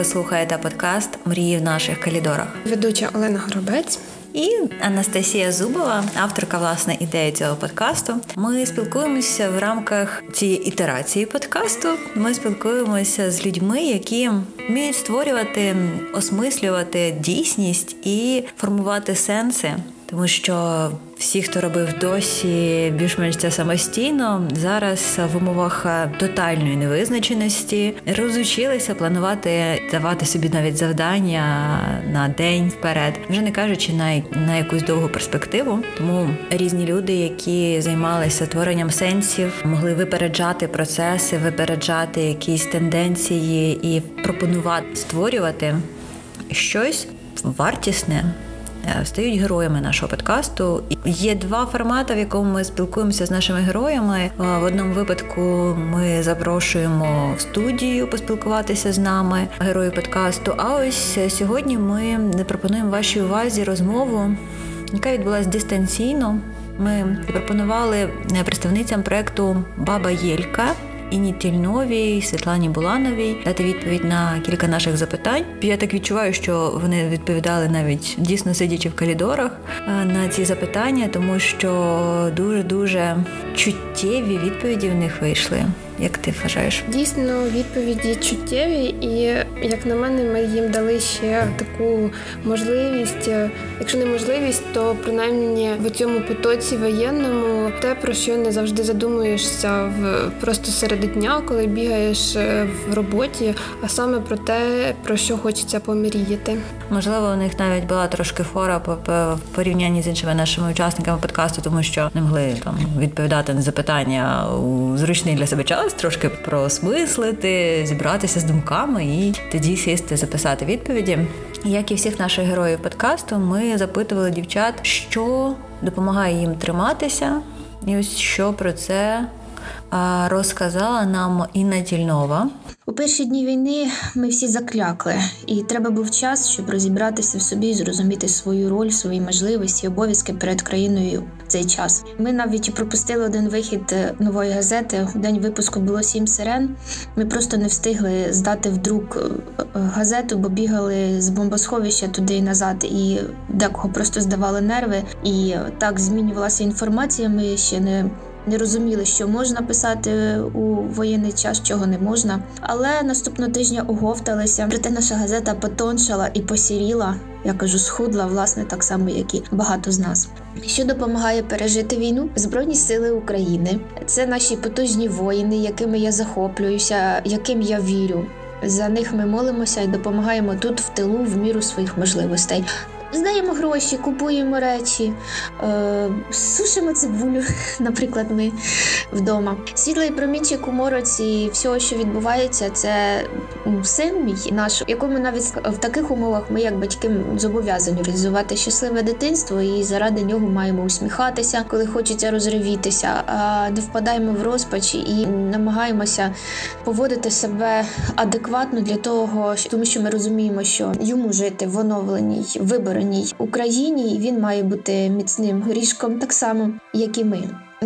Ви слухаєте подкаст Мрії в наших калідорах. Ведуча Олена Горобець. І Анастасія Зубова, авторка власне ідеї цього подкасту. Ми спілкуємося в рамках цієї ітерації подкасту. Ми спілкуємося з людьми, які вміють створювати, осмислювати дійсність і формувати сенси тому що всі, хто робив досі більш-менш це самостійно, зараз в умовах тотальної невизначеності розучилися планувати, давати собі навіть завдання на день вперед, вже не кажучи на, на якусь довгу перспективу. Тому різні люди, які займалися творенням сенсів, могли випереджати процеси, випереджати якісь тенденції і пропонувати створювати щось вартісне. Е, стають героями нашого подкасту. Є два формати, в якому ми спілкуємося з нашими героями. Е, в одному випадку ми запрошуємо в студію поспілкуватися з нами герої подкасту. А ось сьогодні ми пропонуємо вашій увазі розмову, яка відбулася дистанційно. Ми запропонували представницям проекту Баба Єлька. Інні Тільновій, Світлані Булановій дати відповідь на кілька наших запитань. Я так відчуваю, що вони відповідали навіть дійсно сидячи в коридорах е, на ці запитання, тому що дуже дуже чуттєві відповіді в них вийшли. Як ти вважаєш? Дійсно, відповіді чуттєві, і як на мене, ми їм дали ще таку можливість. Якщо не можливість, то принаймні в цьому потоці воєнному те, про що не завжди задумуєшся в просто серед дня, коли бігаєш е, в роботі, а саме про те, про що хочеться помріяти. Можливо, у них навіть була трошки фора в порівнянні з іншими нашими учасниками подкасту, тому що не могли там відповідати на запитання у зручний для себе час час трошки просмислити, зібратися з думками і тоді сісти, записати відповіді. Як і всіх наших героїв подкасту, ми запитували дівчат, що допомагає їм триматися, і ось що про це розказала нам Інна Тільнова. У перші дні війни ми всі заклякли, і треба був час, щоб розібратися в собі, зрозуміти свою роль, свої можливості, обов'язки перед країною цей час. Ми навіть пропустили один вихід е, нової газети. У день випуску було сім сирен. Ми просто не встигли здати в друк е, е, газету, бо бігали з бомбосховища туди і назад, і декого просто здавали нерви. І так змінювалася інформація. Ми ще не не розуміли, що можна писати у воєнний час, чого не можна. Але наступного тижня оговталися. Проте наша газета потоншала і посіріла. Я кажу, схудла, власне, так само, як і багато з нас. Що допомагає пережити війну? Збройні сили України. Це наші потужні воїни, якими я захоплююся, яким я вірю. За них ми молимося і допомагаємо тут в тилу в міру своїх можливостей. Здаємо гроші, купуємо речі, е, сушимо цибулю, наприклад, ми вдома. Світлий промінчик у мороці всього, що відбувається, це син мій наш, якому навіть в таких умовах ми, як батьки, зобов'язані реалізувати щасливе дитинство, і заради нього маємо усміхатися, коли хочеться розривітися, а не впадаємо в розпач і намагаємося поводити себе адекватно для того, тому що ми розуміємо, що йому жити в оновленій вибори виборній Україні, він має бути міцним горішком, так само, як і ми.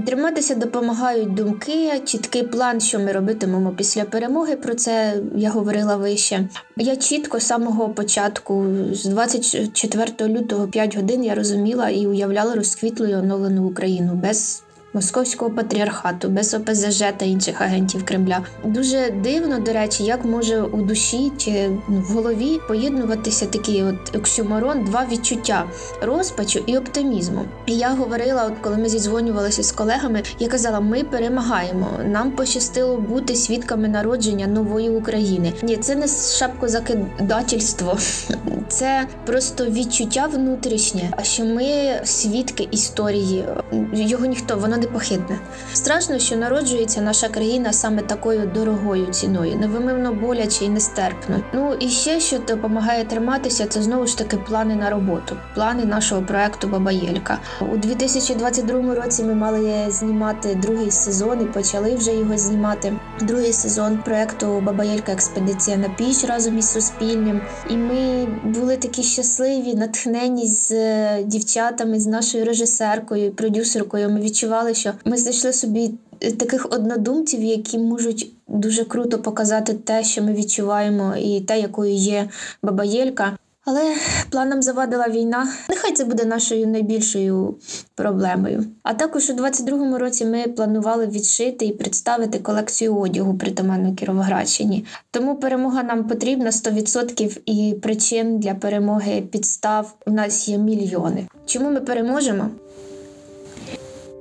Триматися допомагають думки, чіткий план, що ми робитимемо після перемоги. Про це я говорила вище. Я чітко з самого початку, з 24 лютого 5 годин, я розуміла і уявляла розквітлою оновлену Україну без московського патріархату, без ОПЗЖ та інших агентів Кремля. Дуже дивно, до речі, як може у душі чи в голові поєднуватися такий от оксюморон, два відчуття розпачу і оптимізму. І я говорила, от коли ми зідзвонювалися з колегами, я казала: ми перемагаємо. Нам пощастило бути свідками народження нової України. Ні, це не шапкозакидательство, це просто відчуття внутрішнє. А що ми свідки історії, його ніхто воно непохитне. Страшно, що народжується наша країна саме такою дорогою ціною, невимивно боляче і нестерпно. Ну і ще що допомагає триматися, це знову ж таки плани на роботу, плани нашого проекту Бабаєлька. У 2022 році ми мали знімати другий сезон і почали вже його знімати. Другий сезон проекту Бабаєлька Експедиція на піч разом із Суспільним. І ми були такі щасливі, натхнені з е, дівчатами, з нашою режисеркою, продюсеркою. Ми відчували що ми знайшли собі таких однодумців, які можуть дуже круто показати те, що ми відчуваємо, і те, якою є Баба Єлька. Але планам завадила війна. Нехай це буде нашою найбільшою проблемою. А також у 22-му році ми планували відшити і представити колекцію одягу притаманно Кіровоградщині. Тому перемога нам потрібна 100% і причин для перемоги підстав у нас є мільйони. Чому ми переможемо?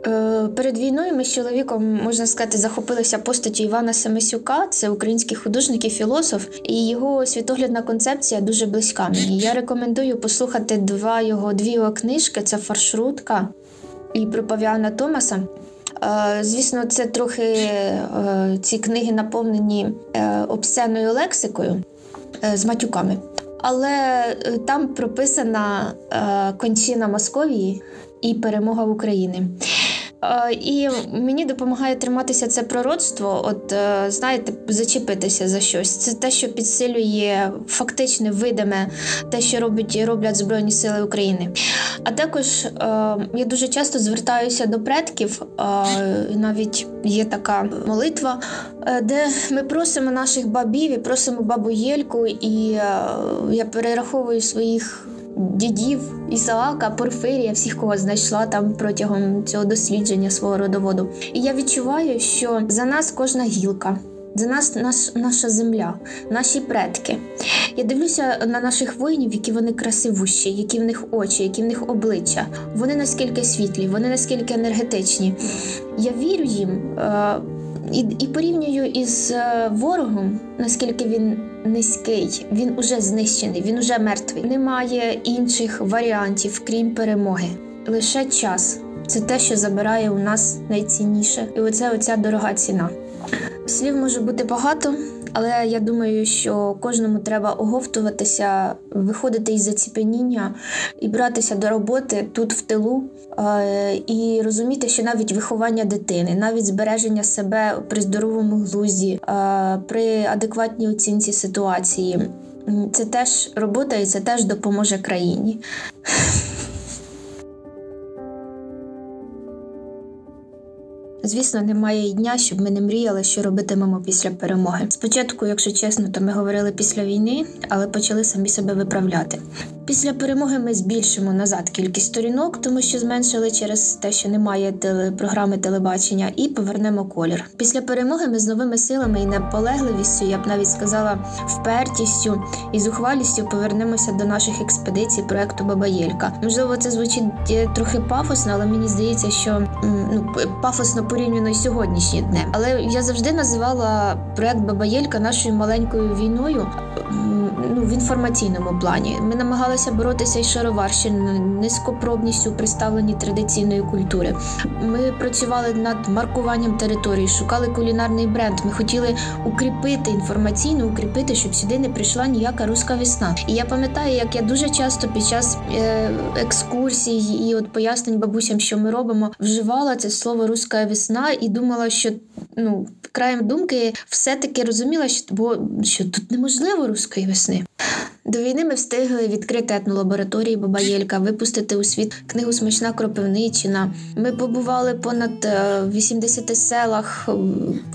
Е, перед війною ми з чоловіком, можна сказати, захопилися постаттю Івана Семисюка, це український художник і філософ, і його світоглядна концепція дуже близька мені. Я рекомендую послухати два його дві його книжки: це Фаршрутка і про Павіана Томаса. Е, звісно, це трохи е, ці книги наповнені обсценою лексикою з матюками. Але там прописана кончина Московії і перемога України. І мені допомагає триматися це пророцтво, от е, знаєте, зачепитися за щось. Це те, що підсилює фактичне видиме, те, що робить роблять Збройні Сили України. А також е, я дуже часто звертаюся до предків, навіть є така молитва, е, де ми просимо наших бабів і просимо бабу Єльку, і я перераховую своїх дідів Ісаака, Порфирія, всіх, кого знайшла там протягом цього дослідження свого родоводу. І я відчуваю, що за нас кожна гілка. За нас наш, наша земля, наші предки. Я дивлюся на наших воїнів, які вони красивущі, які в них очі, які в них обличчя. Вони наскільки світлі, вони наскільки енергетичні. Я вірю їм е, і і порівнюю із е, ворогом, наскільки він низький, він уже знищений, він уже мертвий. Немає інших варіантів, крім перемоги. Лише час це те, що забирає у нас найцінніше, і оце оця дорога ціна. Слів може бути багато, але я думаю, що кожному треба оговтуватися, виходити із заціпеніння і братися до роботи тут в тилу, е, і розуміти, що навіть виховання дитини, навіть збереження себе при здоровому глузді, е, при адекватній оцінці ситуації. Це теж робота, і це теж допоможе країні. Звісно, немає і дня, щоб ми не мріяли, що робитимемо після перемоги. Спочатку, якщо чесно, то ми говорили після війни, але почали самі себе виправляти. Після перемоги ми збільшимо назад кількість сторінок, тому що зменшили через те, що немає теле програми телебачення, і повернемо колір. Після перемоги ми з новими силами і наполегливістю, я б навіть сказала, впертістю і зухвалістю повернемося до наших експедицій проекту Бабаєлька. Можливо, це звучить е, трохи пафосно, але мені здається, що ну пафосно порівняно із сьогоднішнім днем. Але я завжди називала проект Бабаєлька нашою маленькою війною в інформаційному плані. Ми намагалися боротися із шароварщиною, низькопробністю представленні традиційної культури. Ми працювали над маркуванням території, шукали кулінарний бренд. Ми хотіли укріпити інформаційно, укріпити, щоб сюди не прийшла ніяка руська весна. І я пам'ятаю, як я дуже часто під час е, екскурсій і от пояснень бабусям, що ми робимо, вживала це слово руська весна і думала, що ну краєм думки все-таки розуміла, що бо що тут неможливо руської весни. До війни ми встигли відкрити етнолабораторії Бабаєлька, випустити у світ книгу Смачна Кропивничина. Ми побували понад 80 е, селах,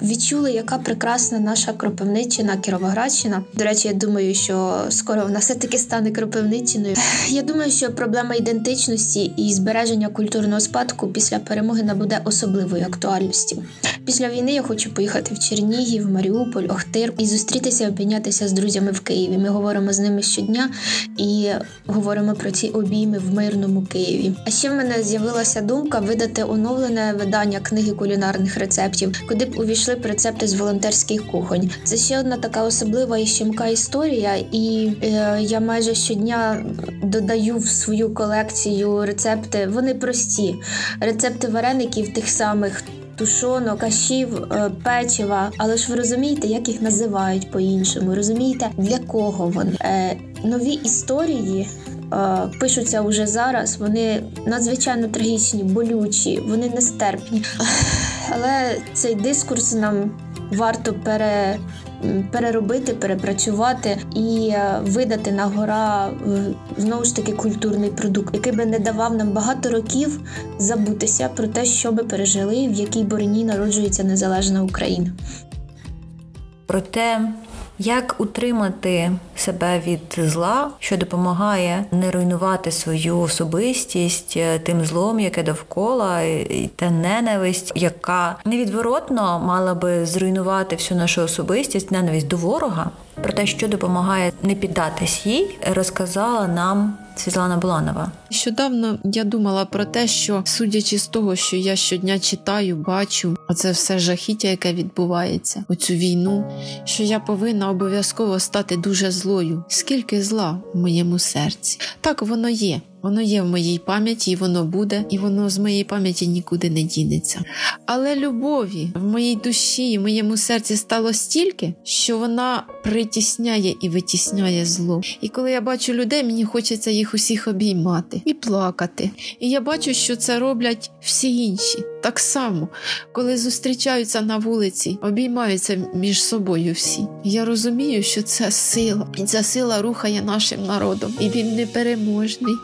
відчули, яка прекрасна наша Кропивничина, Кіровоградщина. До речі, я думаю, що скоро вона все таки стане Кропивничиною. Я думаю, що проблема ідентичності і збереження культурного спадку після перемоги набуде особливої актуальності. Після війни я хочу поїхати в Чернігів, Маріуполь, Охтир і зустрітися, обмінятися з друзями в Києві. Ми говоримо з ними щодня і говоримо про ці обійми в мирному Києві. А ще в мене з'явилася думка видати оновлене видання книги кулінарних рецептів, куди б увійшли б рецепти з волонтерських кухонь. Це ще одна така особлива і щемка історія, і е, я майже щодня додаю в свою колекцію рецепти. Вони прості рецепти вареників тих самих тушонок, кашів, е, печива. Але ж ви розумієте, як їх називають по-іншому? Розумієте, для кого вони? Е, Нові історії. Е, пишуться уже зараз, вони надзвичайно трагічні, болючі, вони нестерпні. Але цей дискурс нам варто пере, переробити, перепрацювати і е, видати на гора знову ж таки культурний продукт, який би не давав нам багато років забутися про те, що ми пережили, в якій бороні народжується незалежна Україна. Проте як утримати себе від зла, що допомагає не руйнувати свою особистість е, тим злом, яке довкола, і та ненависть, яка невідворотно мала би зруйнувати всю нашу особистість, ненависть до ворога, про те, що допомагає не піддатись їй, розказала нам Світлана Буланова. Щодавно я думала про те, що судячи з того, що я щодня читаю, бачу оце все жахіття, яке відбувається, оцю війну, що я повинна обов'язково стати дуже злою. Скільки зла в моєму серці? Так воно є. Воно є в моїй пам'яті, і воно буде, і воно з моєї пам'яті нікуди не дінеться. Але любові в моїй душі і моєму серці стало стільки, що вона притісняє і витісняє зло. І коли я бачу людей, мені хочеться їх усіх обіймати і плакати. І я бачу, що це роблять всі інші. Так само, коли зустрічаються на вулиці, обіймаються між собою всі. Я розумію, що це сила, і ця сила рухає нашим народом, і він непереможний.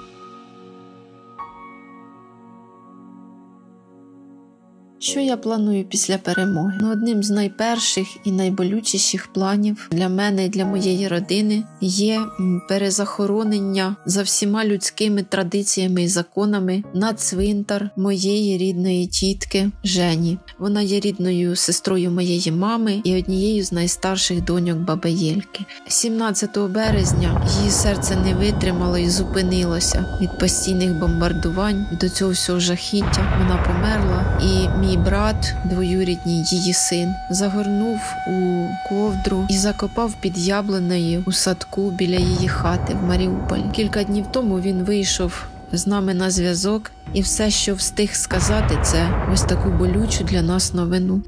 Що я планую після перемоги? Ну, Одним з найперших і найболючіших планів для мене і для моєї родини є перезахоронення за всіма людськими традиціями і законами на цвинтар моєї рідної тітки Жені. Вона є рідною сестрою моєї мами і однією з найстарших доньок Баби Єльки. 17 березня її серце не витримало і зупинилося від постійних бомбардувань до цього всього жахіття. Вона померла і мій мій брат, двоюрідній її син, загорнув у ковдру і закопав під яблунею у садку біля її хати в Маріуполь. Кілька днів тому він вийшов з нами на зв'язок, і все, що встиг сказати, це ось таку болючу для нас новину.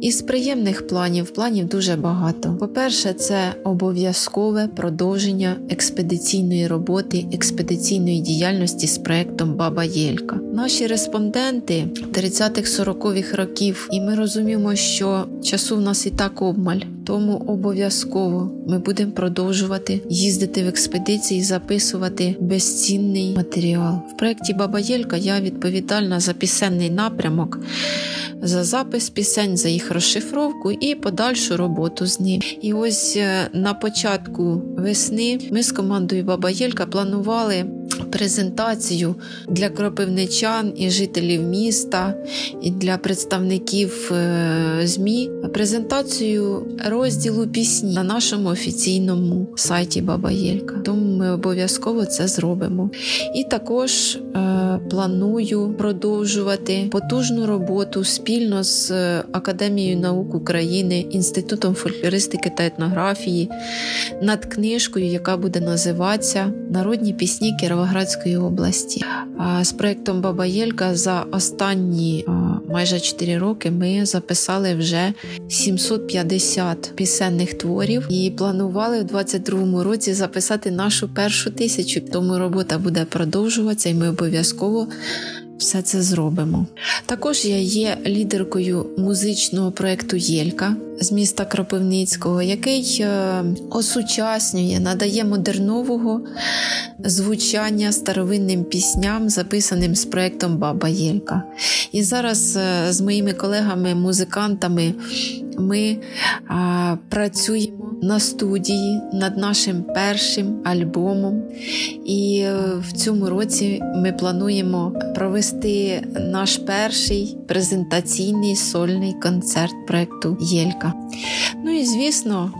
Із приємних планів, планів дуже багато. По-перше, це обов'язкове продовження експедиційної роботи, експедиційної діяльності з проектом Баба Єлька. Наші респонденти 30-х-40-х років, і ми розуміємо, що часу в нас і так обмаль. Тому обов'язково ми будемо продовжувати їздити в експедиції, записувати безцінний матеріал. В проєкті Баба Єлька я відповідальна за пісенний напрямок за запис пісень, за їх розшифровку і подальшу роботу з ним. І ось е, на початку весни ми з командою Баба Єлька планували презентацію для кропивничан і жителів міста, і для представників е, ЗМІ, презентацію розділу пісні на нашому офіційному сайті Баба Єлька. Тому ми обов'язково це зробимо. І також е, планую продовжувати потужну роботу спільно з Академією наук України, Інститутом фольклористики та етнографії над книжкою, яка буде називатися Народні пісні Кіровоградської Кіровоградської області. З проєктом Баба Єлька за останні майже 4 роки ми записали вже 750 пісенних творів і планували в 22-му році записати нашу першу тисячу. Тому робота буде продовжуватися, і ми обов'язково все це зробимо. Також я є лідеркою музичного проєкту Єлька з міста Кропивницького, який е, осучаснює, надає модернового звучання старовинним пісням, записаним з проєктом Баба Єлька. І зараз е, з моїми колегами-музикантами ми а, працюємо на студії над нашим першим альбомом. І е, в цьому році ми плануємо провести наш перший презентаційний сольний концерт проекту Єлька. Ну і звісно.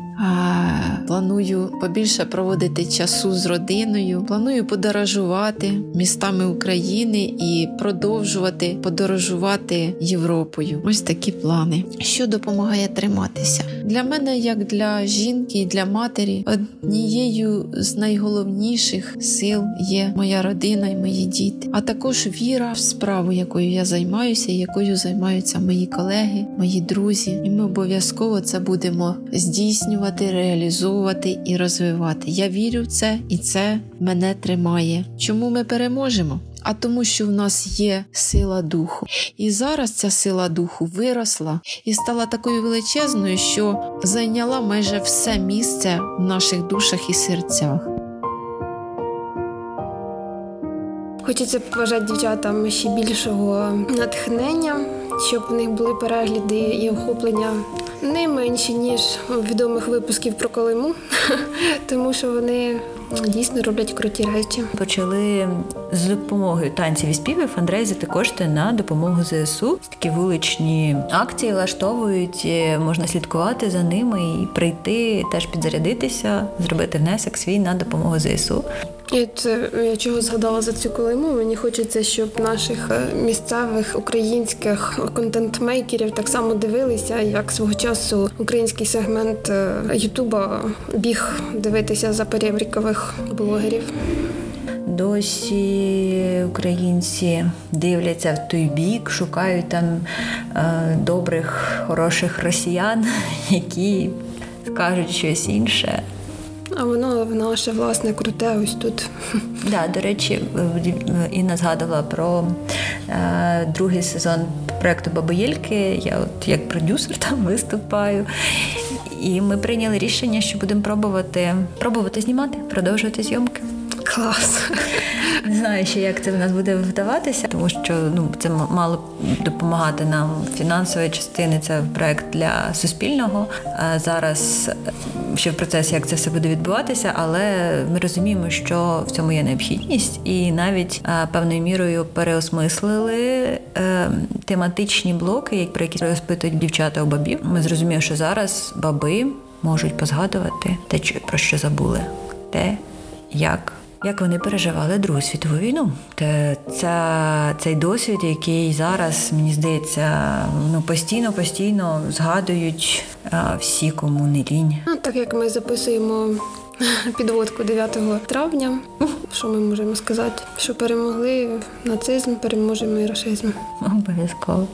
Планую побільше проводити часу з родиною. Планую подорожувати містами України і продовжувати подорожувати Європою. Ось такі плани, що допомагає триматися для мене, як для жінки і для матері, однією з найголовніших сил є моя родина і мої діти, а також віра в справу, якою я займаюся, якою займаються мої колеги, мої друзі. І ми обов'язково це будемо здійснювати створювати, реалізовувати і розвивати. Я вірю в це, і це мене тримає. Чому ми переможемо? А тому, що в нас є сила духу. І зараз ця сила духу виросла і стала такою величезною, що зайняла майже все місце в наших душах і серцях. Хочеться побажати дівчатам ще більшого натхнення, щоб в них були перегляди і охоплення не менші, ніж відомих випусків про Колиму, тому що вони дійсно роблять круті речі. Почали з допомогою танців і співів фандрейзити кошти на допомогу ЗСУ. Такі вуличні акції влаштовують, е, можна слідкувати за ними і прийти, теж підзарядитися, зробити внесок свій на допомогу ЗСУ. І це я чого згадала за цю колиму. Мені хочеться, щоб наших е, місцевих українських контент-мейкерів так само дивилися, як свого часу український сегмент е, Ютуба біг дивитися за перебрікових блогерів. Досі українці дивляться в той бік, шукають там е, добрих, хороших росіян, які скажуть щось інше. А воно наше власне круте ось тут. Да, до речі, Інна згадувала про е, другий сезон проекту Бабоєльки. Я от як продюсер там виступаю. І ми прийняли рішення, що будемо пробувати пробувати знімати, продовжувати зйомки. Клас. Не знаю ще, як це в нас буде вдаватися, тому що ну це мало допомагати нам фінансової частини. Це проект для суспільного. А зараз ще в процесі, як це все буде відбуватися, але ми розуміємо, що в цьому є необхідність, і навіть певною мірою переосмислили е, тематичні блоки, про які розпитують дівчата у бабів. Ми зрозуміли, що зараз баби можуть позгадувати те, про що забули, те, як як вони переживали Другу світову війну. Це, це цей досвід, який зараз мені здається, ну постійно, постійно згадують а, всі, кому не лінь. Ну так як ми записуємо підводку 9 травня, що ми можемо сказати? Що перемогли нацизм, переможемо і рашизм. Обов'язково.